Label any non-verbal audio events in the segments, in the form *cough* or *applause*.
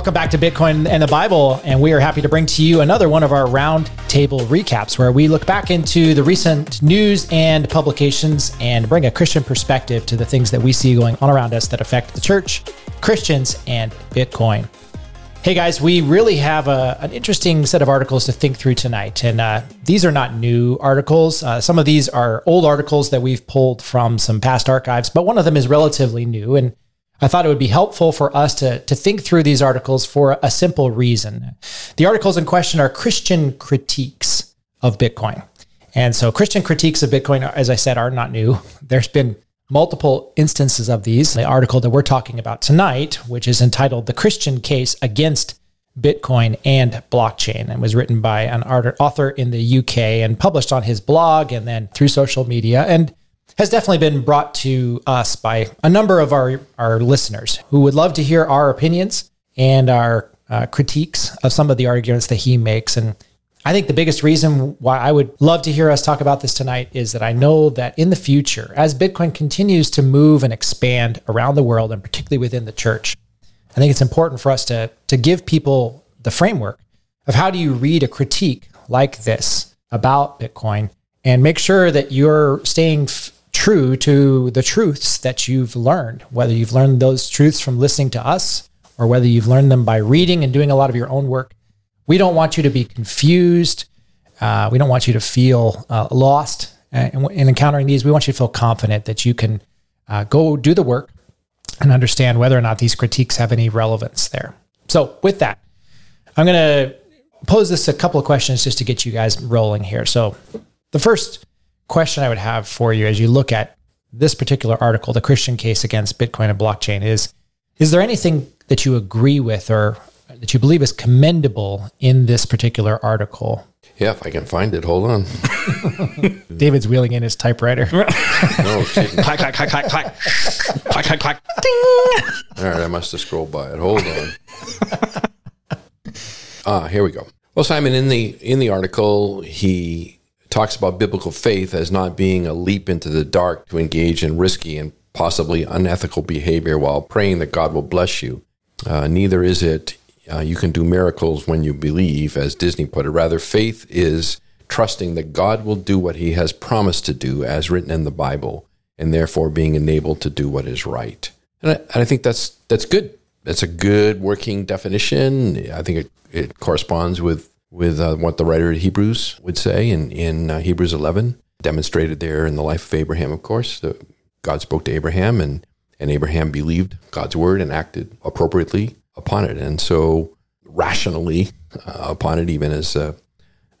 Welcome back to Bitcoin and the Bible, and we are happy to bring to you another one of our roundtable recaps where we look back into the recent news and publications and bring a Christian perspective to the things that we see going on around us that affect the church, Christians, and Bitcoin. Hey guys, we really have a, an interesting set of articles to think through tonight. And uh, these are not new articles. Uh, some of these are old articles that we've pulled from some past archives, but one of them is relatively new. And I thought it would be helpful for us to, to think through these articles for a simple reason. The articles in question are Christian critiques of Bitcoin. And so Christian critiques of Bitcoin, as I said, are not new. There's been multiple instances of these. The article that we're talking about tonight, which is entitled The Christian Case Against Bitcoin and Blockchain, and was written by an author in the UK and published on his blog and then through social media. And has definitely been brought to us by a number of our, our listeners who would love to hear our opinions and our uh, critiques of some of the arguments that he makes. And I think the biggest reason why I would love to hear us talk about this tonight is that I know that in the future, as Bitcoin continues to move and expand around the world, and particularly within the church, I think it's important for us to, to give people the framework of how do you read a critique like this about Bitcoin and make sure that you're staying f- true to the truths that you've learned, whether you've learned those truths from listening to us or whether you've learned them by reading and doing a lot of your own work. We don't want you to be confused. Uh, we don't want you to feel uh, lost uh, in, in, encountering these. We want you to feel confident that you can uh, go do the work and understand whether or not these critiques have any relevance there. So, with that, I'm going to pose this a couple of questions just to get you guys rolling here. So, the first question I would have for you as you look at this particular article, the Christian case against Bitcoin and blockchain, is is there anything that you agree with or that you believe is commendable in this particular article? Yeah, if I can find it, hold on. *laughs* David's wheeling in his typewriter. *laughs* no, clack, clack, clack, clack, clack. clack, clack, clack. Ding. All right, I must have scrolled by it. Hold on. ah, here we go. Well, Simon, in the in the article, he talks about biblical faith as not being a leap into the dark to engage in risky and possibly unethical behavior while praying that God will bless you. Uh, neither is it uh, you can do miracles when you believe, as Disney put it. Rather, faith is trusting that God will do what he has promised to do as written in the Bible, and therefore being enabled to do what is right. And I, and I think that's that's good. That's a good working definition. I think it, it corresponds with with uh, what the writer of Hebrews would say in, in uh, Hebrews 11, demonstrated there in the life of Abraham, of course. The, God spoke to Abraham, and, and Abraham believed God's word and acted appropriately upon it. And so, rationally uh, upon it, even as, uh,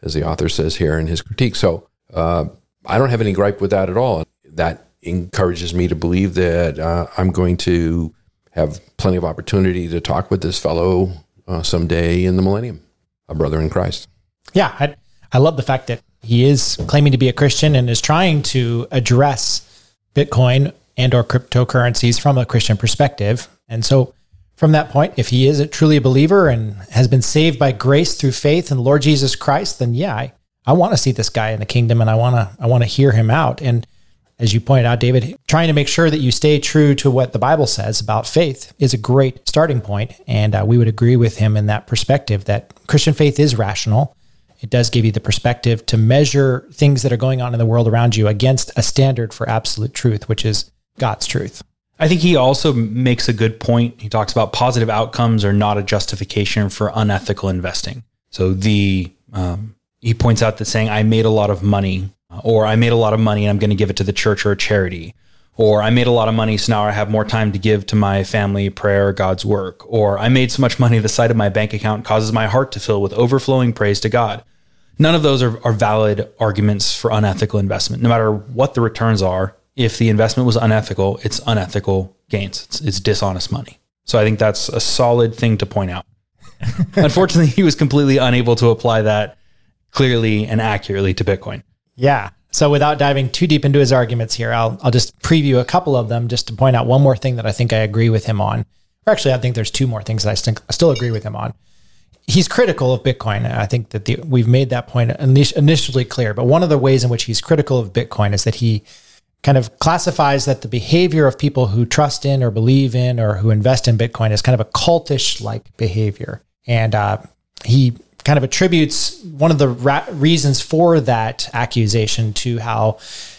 as the author says here in his critique. So, uh, I don't have any gripe with that at all. That encourages me to believe that uh, I'm going to have plenty of opportunity to talk with this fellow someday in the millennium a brother in Christ. Yeah, I, I love the fact that he is claiming to be a Christian and is trying to address Bitcoin and or cryptocurrencies from a Christian perspective. And so from that point, if he is a, truly a believer and has been saved by grace through faith in Lord Jesus Christ, then yeah, I, I want to see this guy in the kingdom and I want to I want to hear him out. And as you pointed out, David, trying to make sure that you stay true to what the Bible says about faith is a great starting point. And uh, we would agree with him in that perspective that Christian faith is rational. It does give you the perspective to measure things that are going on in the world around you against a standard for absolute truth, which is God's truth. I think he also makes a good point. He talks about positive outcomes are not a justification for unethical investing. So the um, he points out that saying I made a lot of money or I made a lot of money and I'm going to give it to the church or a charity, or I made a lot of money, so now I have more time to give to my family, prayer, God's work, or I made so much money the sight of my bank account causes my heart to fill with overflowing praise to God. None of those are, are valid arguments for unethical investment. No matter what the returns are, if the investment was unethical, it's unethical gains. It's, it's dishonest money. So I think that's a solid thing to point out. *laughs* Unfortunately, he was completely unable to apply that clearly and accurately to Bitcoin. Yeah. So without diving too deep into his arguments here, I'll I'll just preview a couple of them just to point out one more thing that I think I agree with him on. Or actually, I think there's two more things that I, st- I still agree with him on. He's critical of Bitcoin. I think that the, we've made that point initially clear. But one of the ways in which he's critical of Bitcoin is that he kind of classifies that the behavior of people who trust in or believe in or who invest in Bitcoin is kind of a cultish like behavior. And uh, he kind of attributes one of the ra- reasons for that accusation to how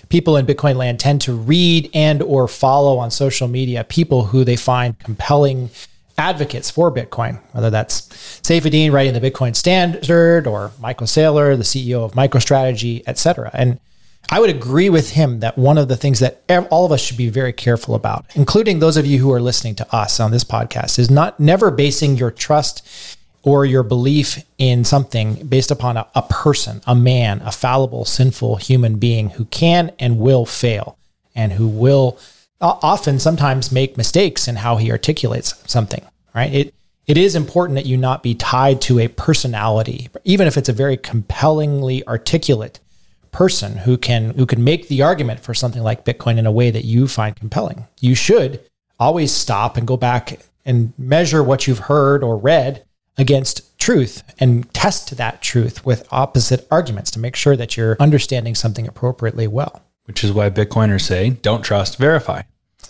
people in Bitcoin land tend to read and or follow on social media people who they find compelling advocates for Bitcoin, whether that's Saifedean writing the Bitcoin Standard or Michael Saylor, the CEO of MicroStrategy, et cetera. And I would agree with him that one of the things that all of us should be very careful about, including those of you who are listening to us on this podcast, is not never basing your trust or your belief in something based upon a, a person, a man, a fallible, sinful human being who can and will fail and who will often sometimes make mistakes in how he articulates something, right? It it is important that you not be tied to a personality, even if it's a very compellingly articulate person who can who can make the argument for something like Bitcoin in a way that you find compelling. You should always stop and go back and measure what you've heard or read against truth and test that truth with opposite arguments to make sure that you're understanding something appropriately well. Which is why Bitcoiners say don't trust, verify.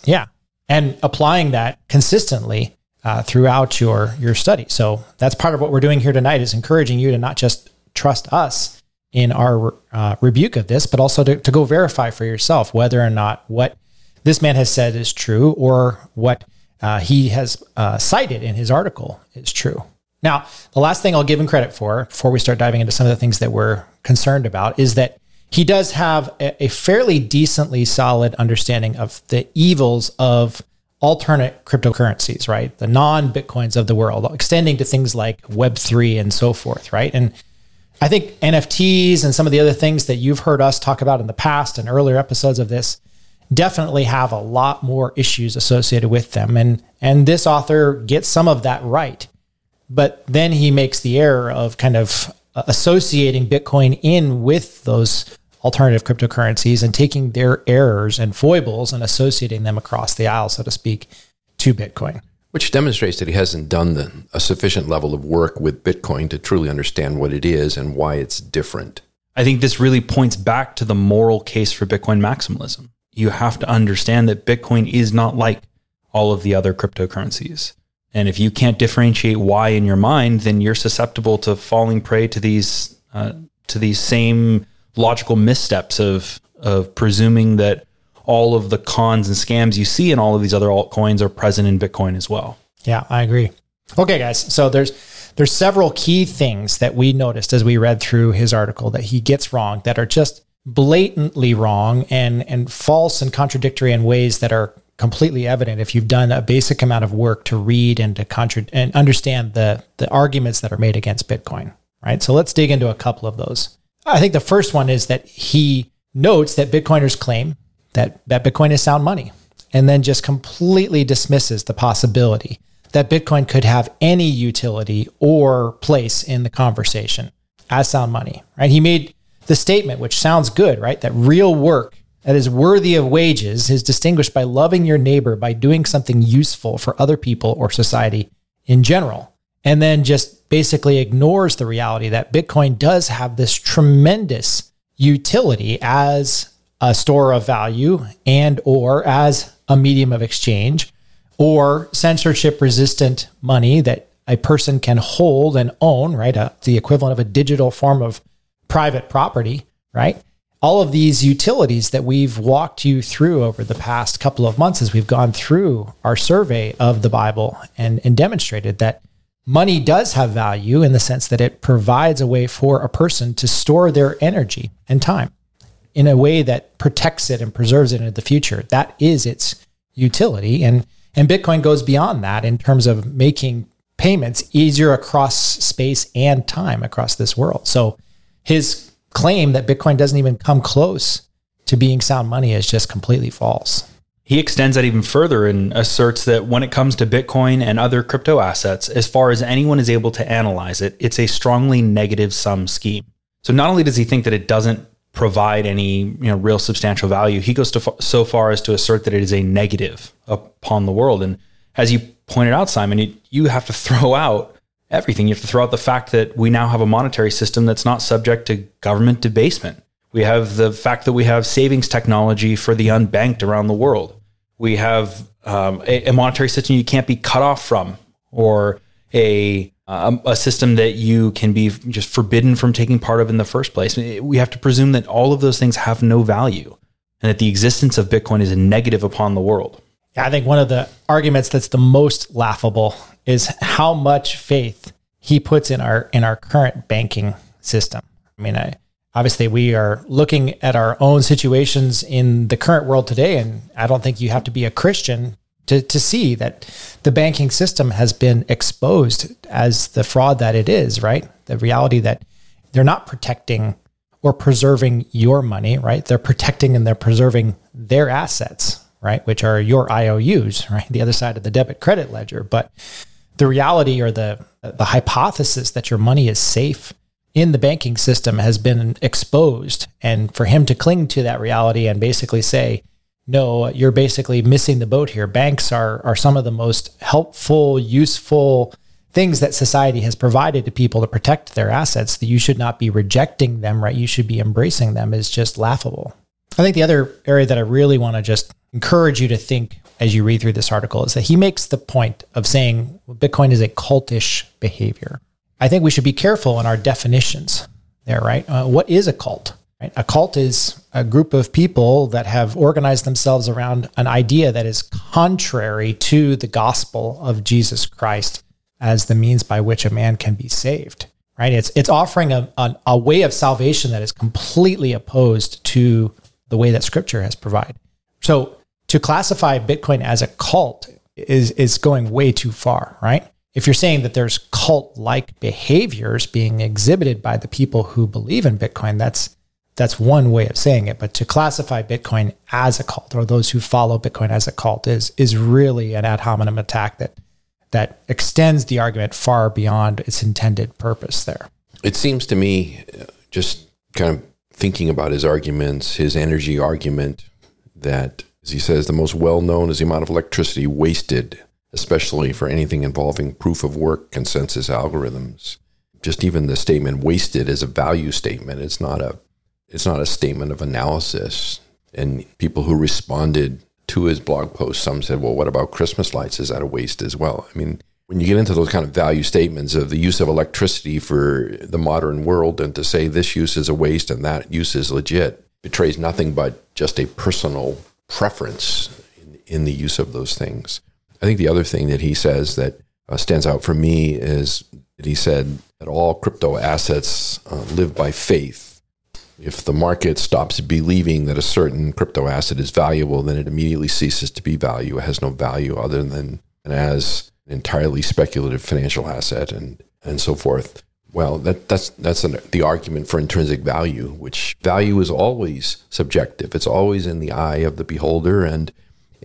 Yeah. And applying that consistently uh, throughout your, your study. So that's part of what we're doing here tonight is encouraging you to not just trust us in our uh, rebuke of this, but also to, to go verify for yourself whether or not what this man has said is true or what uh, he has uh, cited in his article is true. Now, the last thing I'll give him credit for before we start diving into some of the things that we're concerned about is that he does have a, fairly decently solid understanding of the evils of alternate cryptocurrencies, right? The non Bitcoins of the world, extending to things like Web3 and so forth, right? And I think NFTs and some of the other things that you've heard us talk about in the past and earlier episodes of this definitely have a lot more issues associated with them. And, and this author gets some of that right. But then he makes the error of kind of uh, associating Bitcoin in with those alternative cryptocurrencies and taking their errors and foibles and associating them across the aisle, so to speak, to Bitcoin. Which demonstrates that he hasn't done the, a sufficient level of work with Bitcoin to truly understand what it is and why it's different. I think this really points back to the moral case for Bitcoin maximalism. You have to understand that Bitcoin is not like all of the other cryptocurrencies. And if you can't differentiate why in your mind, then you're susceptible to falling prey to these uh, to these same logical missteps of of presuming that all of the cons and scams you see in all of these other altcoins are present in Bitcoin as well. Yeah, I agree. Okay, guys. So there's there's several key things that we noticed as we read through his article that he gets wrong that are just blatantly wrong and and false and contradictory in ways that are completely evident if you've done a basic amount of work to read and to contra- and understand the the arguments that are made against Bitcoin, right? So let's dig into a couple of those. I think the first one is that he notes that Bitcoiners claim that that Bitcoin is sound money and then just completely dismisses the possibility that Bitcoin could have any utility or place in the conversation as sound money, right? He made the statement, which sounds good, right? That real work that is worthy of wages is distinguished by loving your neighbor by doing something useful for other people or society in general. And then just basically ignores the reality that Bitcoin does have this tremendous utility as a store of value and or as a medium of exchange or censorship resistant money that a person can hold and own, right? Uh, the equivalent of a digital form of private property, right? All of these utilities that we've walked you through over the past couple of months as we've gone through our survey of the Bible and, and demonstrated that money does have value in the sense that it provides a way for a person to store their energy and time in a way that protects it and preserves it into the future. That is its utility. And, and Bitcoin goes beyond that in terms of making payments easier across space and time across this world. So his claim that Bitcoin doesn't even come close to being sound money is just completely false. He extends that even further and asserts that when it comes to Bitcoin and other crypto assets, as far as anyone is able to analyze it, it's a strongly negative sum scheme. So not only does he think that it doesn't provide any you know real substantial value, he goes to so far as to assert that it is a negative upon the world. And as you pointed out, Simon, you, you have to *laughs* throw out everything. You have to throw out the fact that we now have a monetary system that's not subject to government debasement. We have the fact that we have savings technology for the unbanked around the world. We have um, a, a, monetary system you can't be cut off from, or a um, a system that you can be just forbidden from taking part of in the first place. We have to presume that all of those things have no value, and that the existence of Bitcoin is a negative upon the world. I think one of the arguments that's the most laughable is how much faith he puts in our in our current banking system. I mean, I, obviously we are looking at our own situations in the current world today, and I don't think you have to be a Christian to to see that the banking system has been exposed as the fraud that it is. Right, the reality that they're not protecting or preserving your money. Right, they're protecting and they're preserving their assets right? Which are your IOUs, right? The other side of the debit credit ledger. But the reality or the the hypothesis that your money is safe in the banking system has been exposed. And for him to cling to that reality and basically say, no, you're basically missing the boat here. Banks are are some of the most helpful, useful things that society has provided to people to protect their assets that you should not be rejecting them, right? You should be embracing them is just laughable. I think the other area that I really want to just encourage you to think as you read through this article is that he makes the point of saying Bitcoin is a cultish behavior. I think we should be careful in our definitions there, right? Uh, what is a cult? Right? A cult is a group of people that have organized themselves around an idea that is contrary to the gospel of Jesus Christ as the means by which a man can be saved. Right? It's it's offering a, a, a way of salvation that is completely opposed to the way that Scripture has provided. So to classify Bitcoin as a cult is is going way too far, right? If you're saying that there's cult-like behaviors being exhibited by the people who believe in Bitcoin, that's that's one way of saying it. But to classify Bitcoin as a cult or those who follow Bitcoin as a cult is is really an ad hominem attack that that extends the argument far beyond its intended purpose there. It seems to me, just kind of thinking about his arguments, his energy argument, that as he says, the most well known is the amount of electricity wasted, especially for anything involving proof of work consensus algorithms. Just even the statement wasted is a value statement. It's not a it's not a statement of analysis. And people who responded to his blog post, some said, Well, what about Christmas lights? Is that a waste as well? I mean, when you get into those kind of value statements of the use of electricity for the modern world and to say this use is a waste and that use is legit betrays nothing but just a personal preference in, in the use of those things. I think the other thing that he says that uh, stands out for me is that he said that all crypto assets uh, live by faith. If the market stops believing that a certain crypto asset is valuable, then it immediately ceases to be value. It has no value other than as an entirely speculative financial asset and, and so forth. Well, that, that's that's an, the argument for intrinsic value, which value is always subjective. It's always in the eye of the beholder, and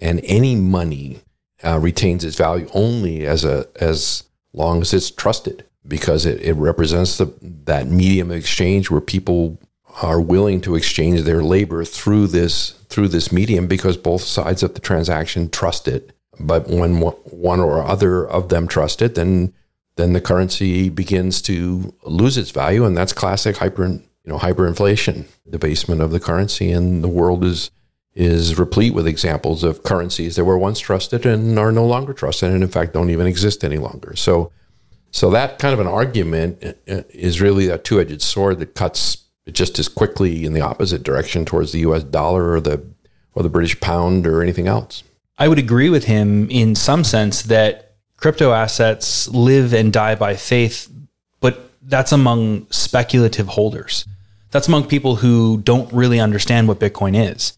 and any money uh, retains its value only as a as long as it's trusted, because it, it represents the that medium of exchange where people are willing to exchange their labor through this through this medium because both sides of the transaction trust it. But when one or other of them trust it, then then the currency begins to lose its value, and that's classic hyper, you know, hyperinflation, debasement of the currency, and the world is is replete with examples of currencies that were once trusted and are no longer trusted, and in fact don't even exist any longer. So, so that kind of an argument uh, is really a two-edged sword that cuts just as quickly in the opposite direction towards the U.S. dollar or the or the British pound or anything else. I would agree with him in some sense that crypto assets live and die by faith, but that's among speculative holders. That's among people who don't really understand what Bitcoin is.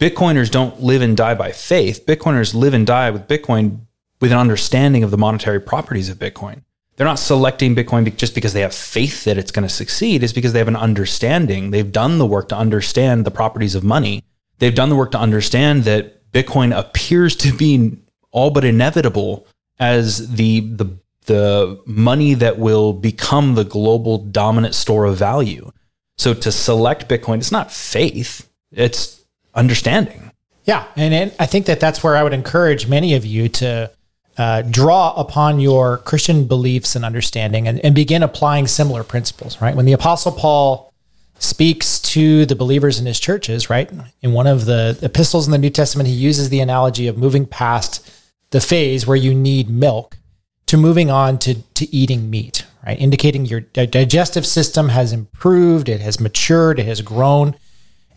Bitcoiners don't live and die by faith. Bitcoiners live and die with Bitcoin with an understanding of the monetary properties of Bitcoin. They're not selecting Bitcoin just because they have faith that it's going to succeed. It's because they have an understanding. They've done the work to understand the properties of money. They've done the work to understand that Bitcoin appears to be all but inevitable as the the the money that will become the global dominant store of value. So to select Bitcoin, it's not faith; it's understanding. Yeah, and, and I think that that's where I would encourage many of you to uh, draw upon your Christian beliefs and understanding, and, and begin applying similar principles. Right when the Apostle Paul speaks to the believers in his churches, right? In one of the epistles in the New Testament, he uses the analogy of moving past the phase where you need milk to moving on to, to eating meat, right? Indicating your digestive system has improved, it has matured, it has grown.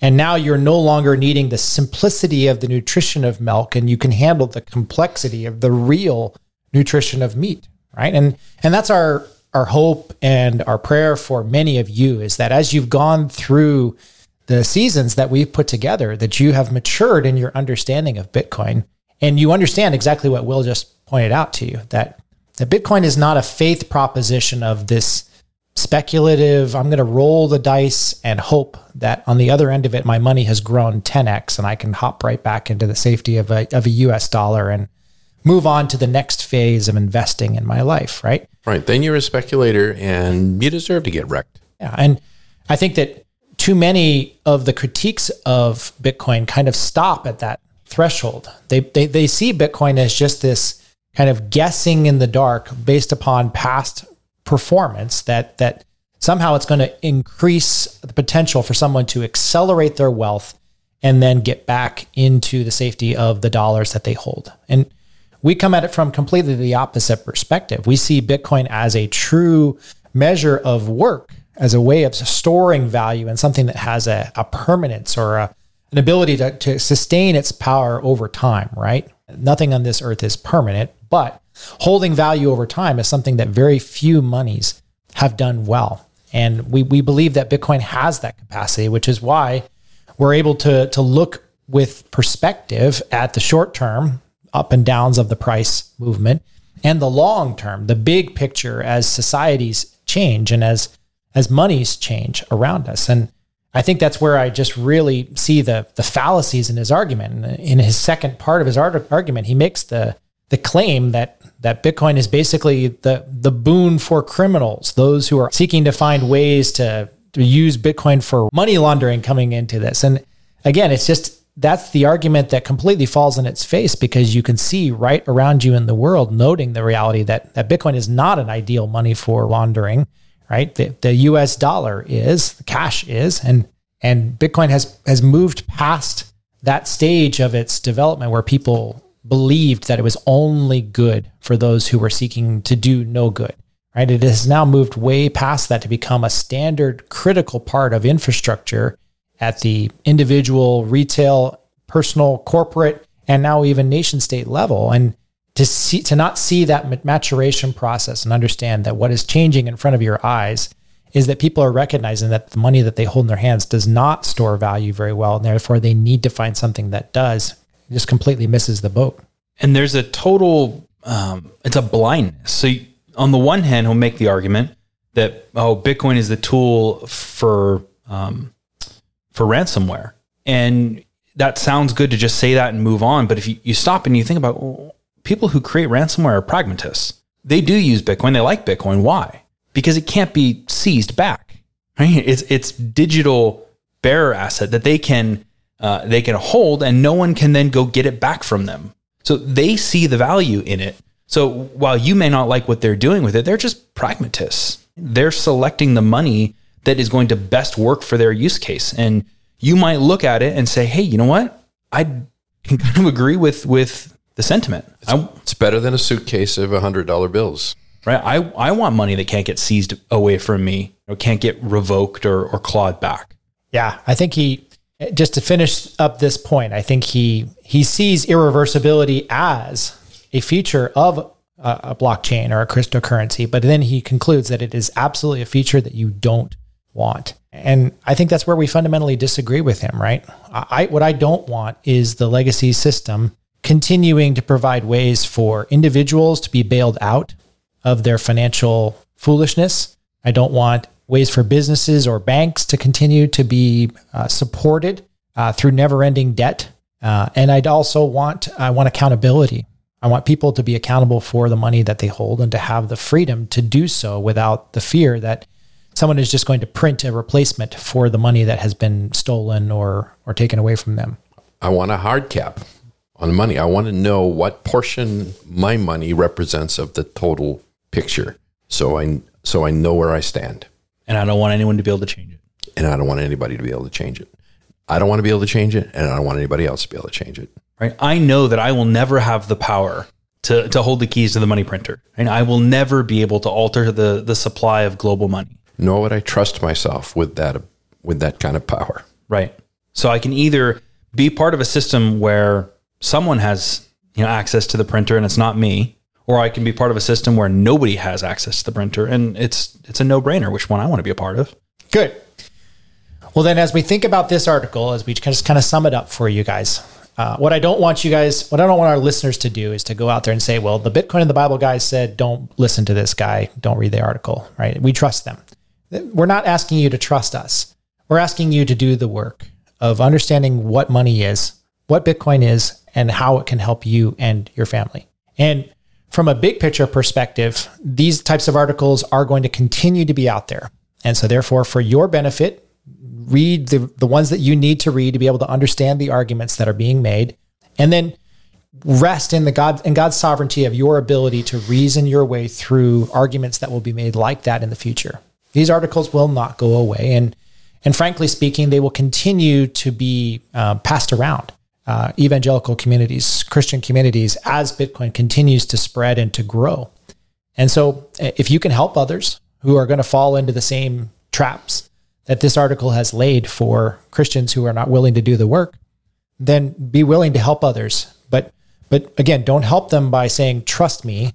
And now you're no longer needing the simplicity of the nutrition of milk and you can handle the complexity of the real nutrition of meat, right? And and that's our our hope and our prayer for many of you is that as you've gone through the seasons that we've put together, that you have matured in your understanding of Bitcoin and you understand exactly what Will just pointed out to you that, that Bitcoin is not a faith proposition of this speculative, I'm going to roll the dice and hope that on the other end of it, my money has grown 10x and I can hop right back into the safety of a, of a US dollar and move on to the next phase of investing in my life, right? Right. Then you're a speculator and you deserve to get wrecked. Yeah. And I think that too many of the critiques of Bitcoin kind of stop at that threshold. They, they, they see Bitcoin as just this kind of guessing in the dark based upon past performance that, that somehow it's going to increase the potential for someone to accelerate their wealth and then get back into the safety of the dollars that they hold. And we come at it from completely the opposite perspective. We see Bitcoin as a true measure of work, as a way of storing value and something that has a, a permanence or a, an ability to, to sustain its power over time, right? Nothing on this earth is permanent, but holding value over time is something that very few monies have done well. And we, we believe that Bitcoin has that capacity, which is why we're able to, to look with perspective at the short term up and downs of the price movement and the long term, the big picture as societies change and as as monies change around us. And I think that's where I just really see the the fallacies in his argument. In his second part of his argument, he makes the the claim that that Bitcoin is basically the the boon for criminals, those who are seeking to find ways to, to use Bitcoin for money laundering coming into this. And again, it's just that's the argument that completely falls in its face because you can see right around you in the world, noting the reality that, that Bitcoin is not an ideal money for laundering, right? The, the US dollar is, the cash is, and and Bitcoin has has moved past that stage of its development where people believed that it was only good for those who were seeking to do no good. Right? It has now moved way past that to become a standard critical part of infrastructure at the individual, retail, personal, corporate, and now even nation state level. And to see to not see that maturation process and understand that what is changing in front of your eyes is that people are recognizing that the money that they hold in their hands does not store value very well, and therefore they need to find something that does. It just completely misses the boat. And there's a total, um, it's a blindness. So on the one hand, he'll make the argument that oh, Bitcoin is the tool for um, for ransomware. And that sounds good to just say that and move on. But if you, you stop and you think about well, people who create ransomware are pragmatists. They do use Bitcoin. They like Bitcoin. Why? Because it can't be seized back. Right? It's it's digital bearer asset that they can uh, they can hold, and no one can then go get it back from them. So they see the value in it. So while you may not like what they're doing with it, they're just pragmatists. They're selecting the money that is going to best work for their use case. And you might look at it and say, "Hey, you know what? I can *laughs* kind of agree with with the sentiment. It's, I, it's better than a suitcase of hundred dollar bills." Right. I, I want money that can't get seized away from me or can't get revoked or, or clawed back. Yeah. I think he just to finish up this point, I think he he sees irreversibility as a feature of a, a blockchain or a cryptocurrency, but then he concludes that it is absolutely a feature that you don't want. And I think that's where we fundamentally disagree with him, right? I, what I don't want is the legacy system continuing to provide ways for individuals to be bailed out of their financial foolishness. I don't want ways for businesses or banks to continue to be uh, supported uh, through never-ending debt. Uh, and I'd also want I want accountability. I want people to be accountable for the money that they hold and to have the freedom to do so without the fear that someone is just going to print a replacement for the money that has been stolen or or taken away from them. I want a hard cap on money. I want to know what portion my money represents of the total picture, so I so I know where I stand. And I don't want anyone to be able to change it. and I don't want anybody to be able to change it. I don't want to be able to change it, and I don't want anybody else to be able to change it. Right? I know that I will never have the power to, to hold the keys to the money printer. And I will never be able to alter the, the supply of global money. Nor would I trust myself with that with that kind of power. Right. So I can either be part of a system where someone has you know access to the printer and it's not me, or I can be part of a system where nobody has access to the printer and it's it's a no brainer which one I want to be a part of. Good. Well, then, as we think about this article, as we just kind of sum it up for you guys, uh, what I don't want you guys, what I don't want our listeners to do is to go out there and say, well, the Bitcoin and the Bible guys said, don't listen to this guy, don't read the article, right? We trust them. We're not asking you to trust us. We're asking you to do the work of understanding what money is, what Bitcoin is, and how it can help you and your family. And from a big picture perspective, these types of articles are going to continue to be out there. And so, therefore, for your benefit, read the, the ones that you need to read to be able to understand the arguments that are being made. And then rest in the God in God's sovereignty of your ability to reason your way through arguments that will be made like that in the future. These articles will not go away, and and frankly speaking, they will continue to be uh, passed around uh, evangelical communities, Christian communities, as Bitcoin continues to spread and to grow. And so, if you can help others who are going to fall into the same traps that this article has laid for Christians who are not willing to do the work, then be willing to help others. But but again, don't help them by saying trust me,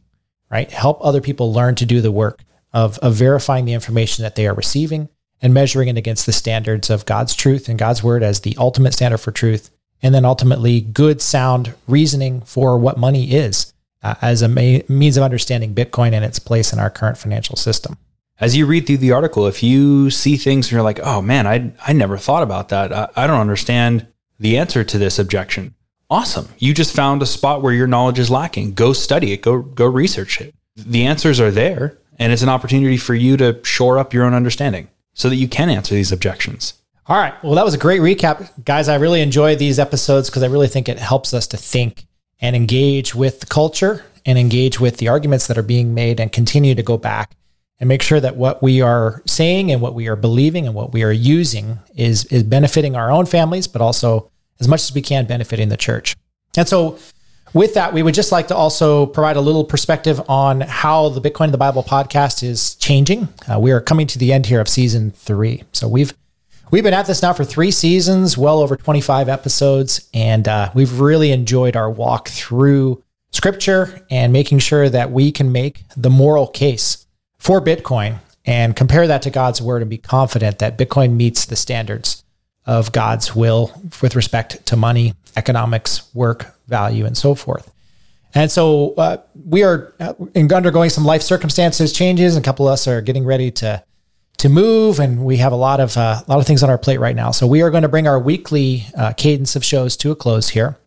right? Help other people learn to do the work of of verifying the information that they are receiving and measuring it against the standards of God's truth and God's word as the ultimate standard for truth, and then ultimately good sound reasoning for what money is uh, as a ma- means of understanding Bitcoin and its place in our current financial system as you read through the article, if you see things and you're like, oh man, I, I never thought about that. I, I don't understand the answer to this objection. Awesome. You just found a spot where your knowledge is lacking. Go study it. Go, go research it. The answers are there and it's an opportunity for you to shore up your own understanding so that you can answer these objections. All right. Well, that was a great recap. Guys, I really enjoy these episodes because I really think it helps us to think and engage with the culture and engage with the arguments that are being made and continue to go back and make sure that what we are saying and what we are believing and what we are using is is benefiting our own families, but also as much as we can benefiting the church. And so with that, we would just like to also provide a little perspective on how the Bitcoin in the Bible podcast is changing. Uh, we are coming to the end here of season three. So we've we've been at this now for three seasons, well over 25 episodes, and uh, we've really enjoyed our walk through scripture and making sure that we can make the moral case for Bitcoin and compare that to God's word and be confident that Bitcoin meets the standards of God's will with respect to money, economics, work, value, and so forth. And so uh, we are uh, undergoing some life circumstances changes. A couple of us are getting ready to to move, and we have a lot of uh, a lot of things on our plate right now. So we are going to bring our weekly uh, cadence of shows to a close here.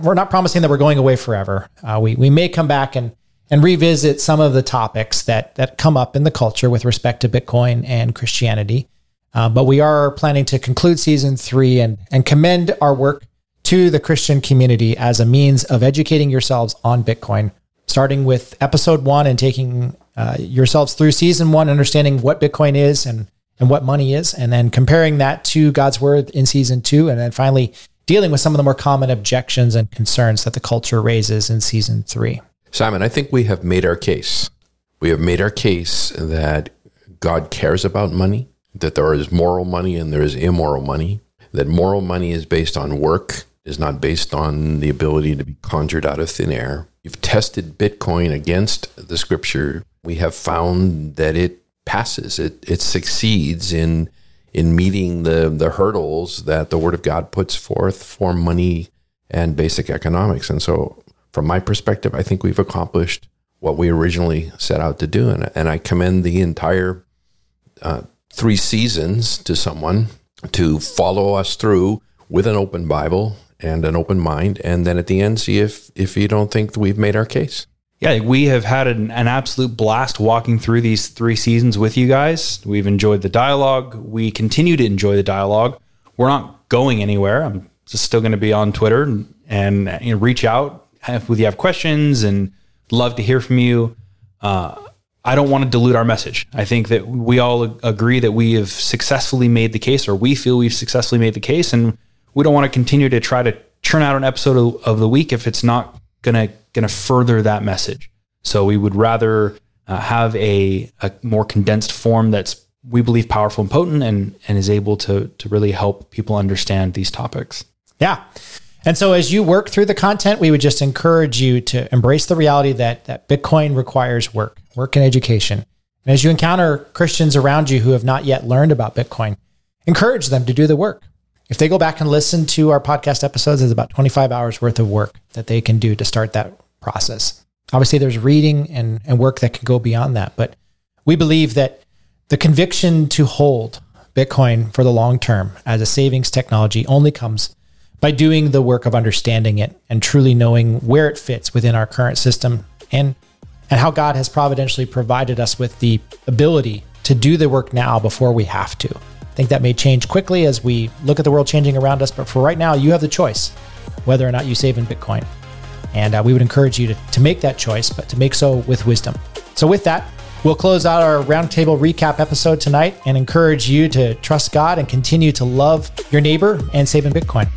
We're not promising that we're going away forever. Uh, we we may come back and and revisit some of the topics that that come up in the culture with respect to Bitcoin and Christianity. Uh, but we are planning to conclude season three and and commend our work to the Christian community as a means of educating yourselves on Bitcoin, starting with episode one and taking uh, yourselves through season one, understanding what Bitcoin is and and what money is, and then comparing that to God's word in season two, and then finally dealing with some of the more common objections and concerns that the culture raises in season three. Simon, I think we have made our case. We have made our case that God cares about money, that there is moral money and there is immoral money, that moral money is based on work, is not based on the ability to be conjured out of thin air. You've tested Bitcoin against the scripture. We have found that it passes, it, it succeeds in in meeting the, the hurdles that the Word of God puts forth for money and basic economics. And so from my perspective, I think we've accomplished what we originally set out to do. And, and I commend the entire uh, three seasons to someone to follow us through with an open Bible and an open mind. And then at the end, see if, if you don't think we've made our case. Yeah, we have had an, an absolute blast walking through these three seasons with you guys. We've enjoyed the dialogue. We continue to enjoy the dialogue. We're not going anywhere. I'm just still going to be on Twitter and, and you know, reach out if you have questions and love to hear from you. Uh, I don't want to dilute our message. I think that we all agree that we have successfully made the case, or we feel we've successfully made the case, and we don't want to continue to try to churn out an episode of, of the week if it's not gonna gonna further that message. So we would rather uh, have a, a more condensed form that's we believe powerful and potent, and and is able to to really help people understand these topics. Yeah. And so as you work through the content, we would just encourage you to embrace the reality that that Bitcoin requires work, work and education. And as you encounter Christians around you who have not yet learned about Bitcoin, encourage them to do the work. If they go back and listen to our podcast episodes, there's about 25 hours worth of work that they can do to start that process. Obviously, there's reading and, and work that can go beyond that. But we believe that the conviction to hold Bitcoin for the long term as a savings technology only comes by doing the work of understanding it and truly knowing where it fits within our current system and and how God has providentially provided us with the ability to do the work now before we have to. I think that may change quickly as we look at the world changing around us, but for right now, you have the choice whether or not you save in Bitcoin. And uh, we would encourage you to, to make that choice, but to make so with wisdom. So, with that, we'll close out our roundtable recap episode tonight and encourage you to trust God and continue to love your neighbor and save in Bitcoin.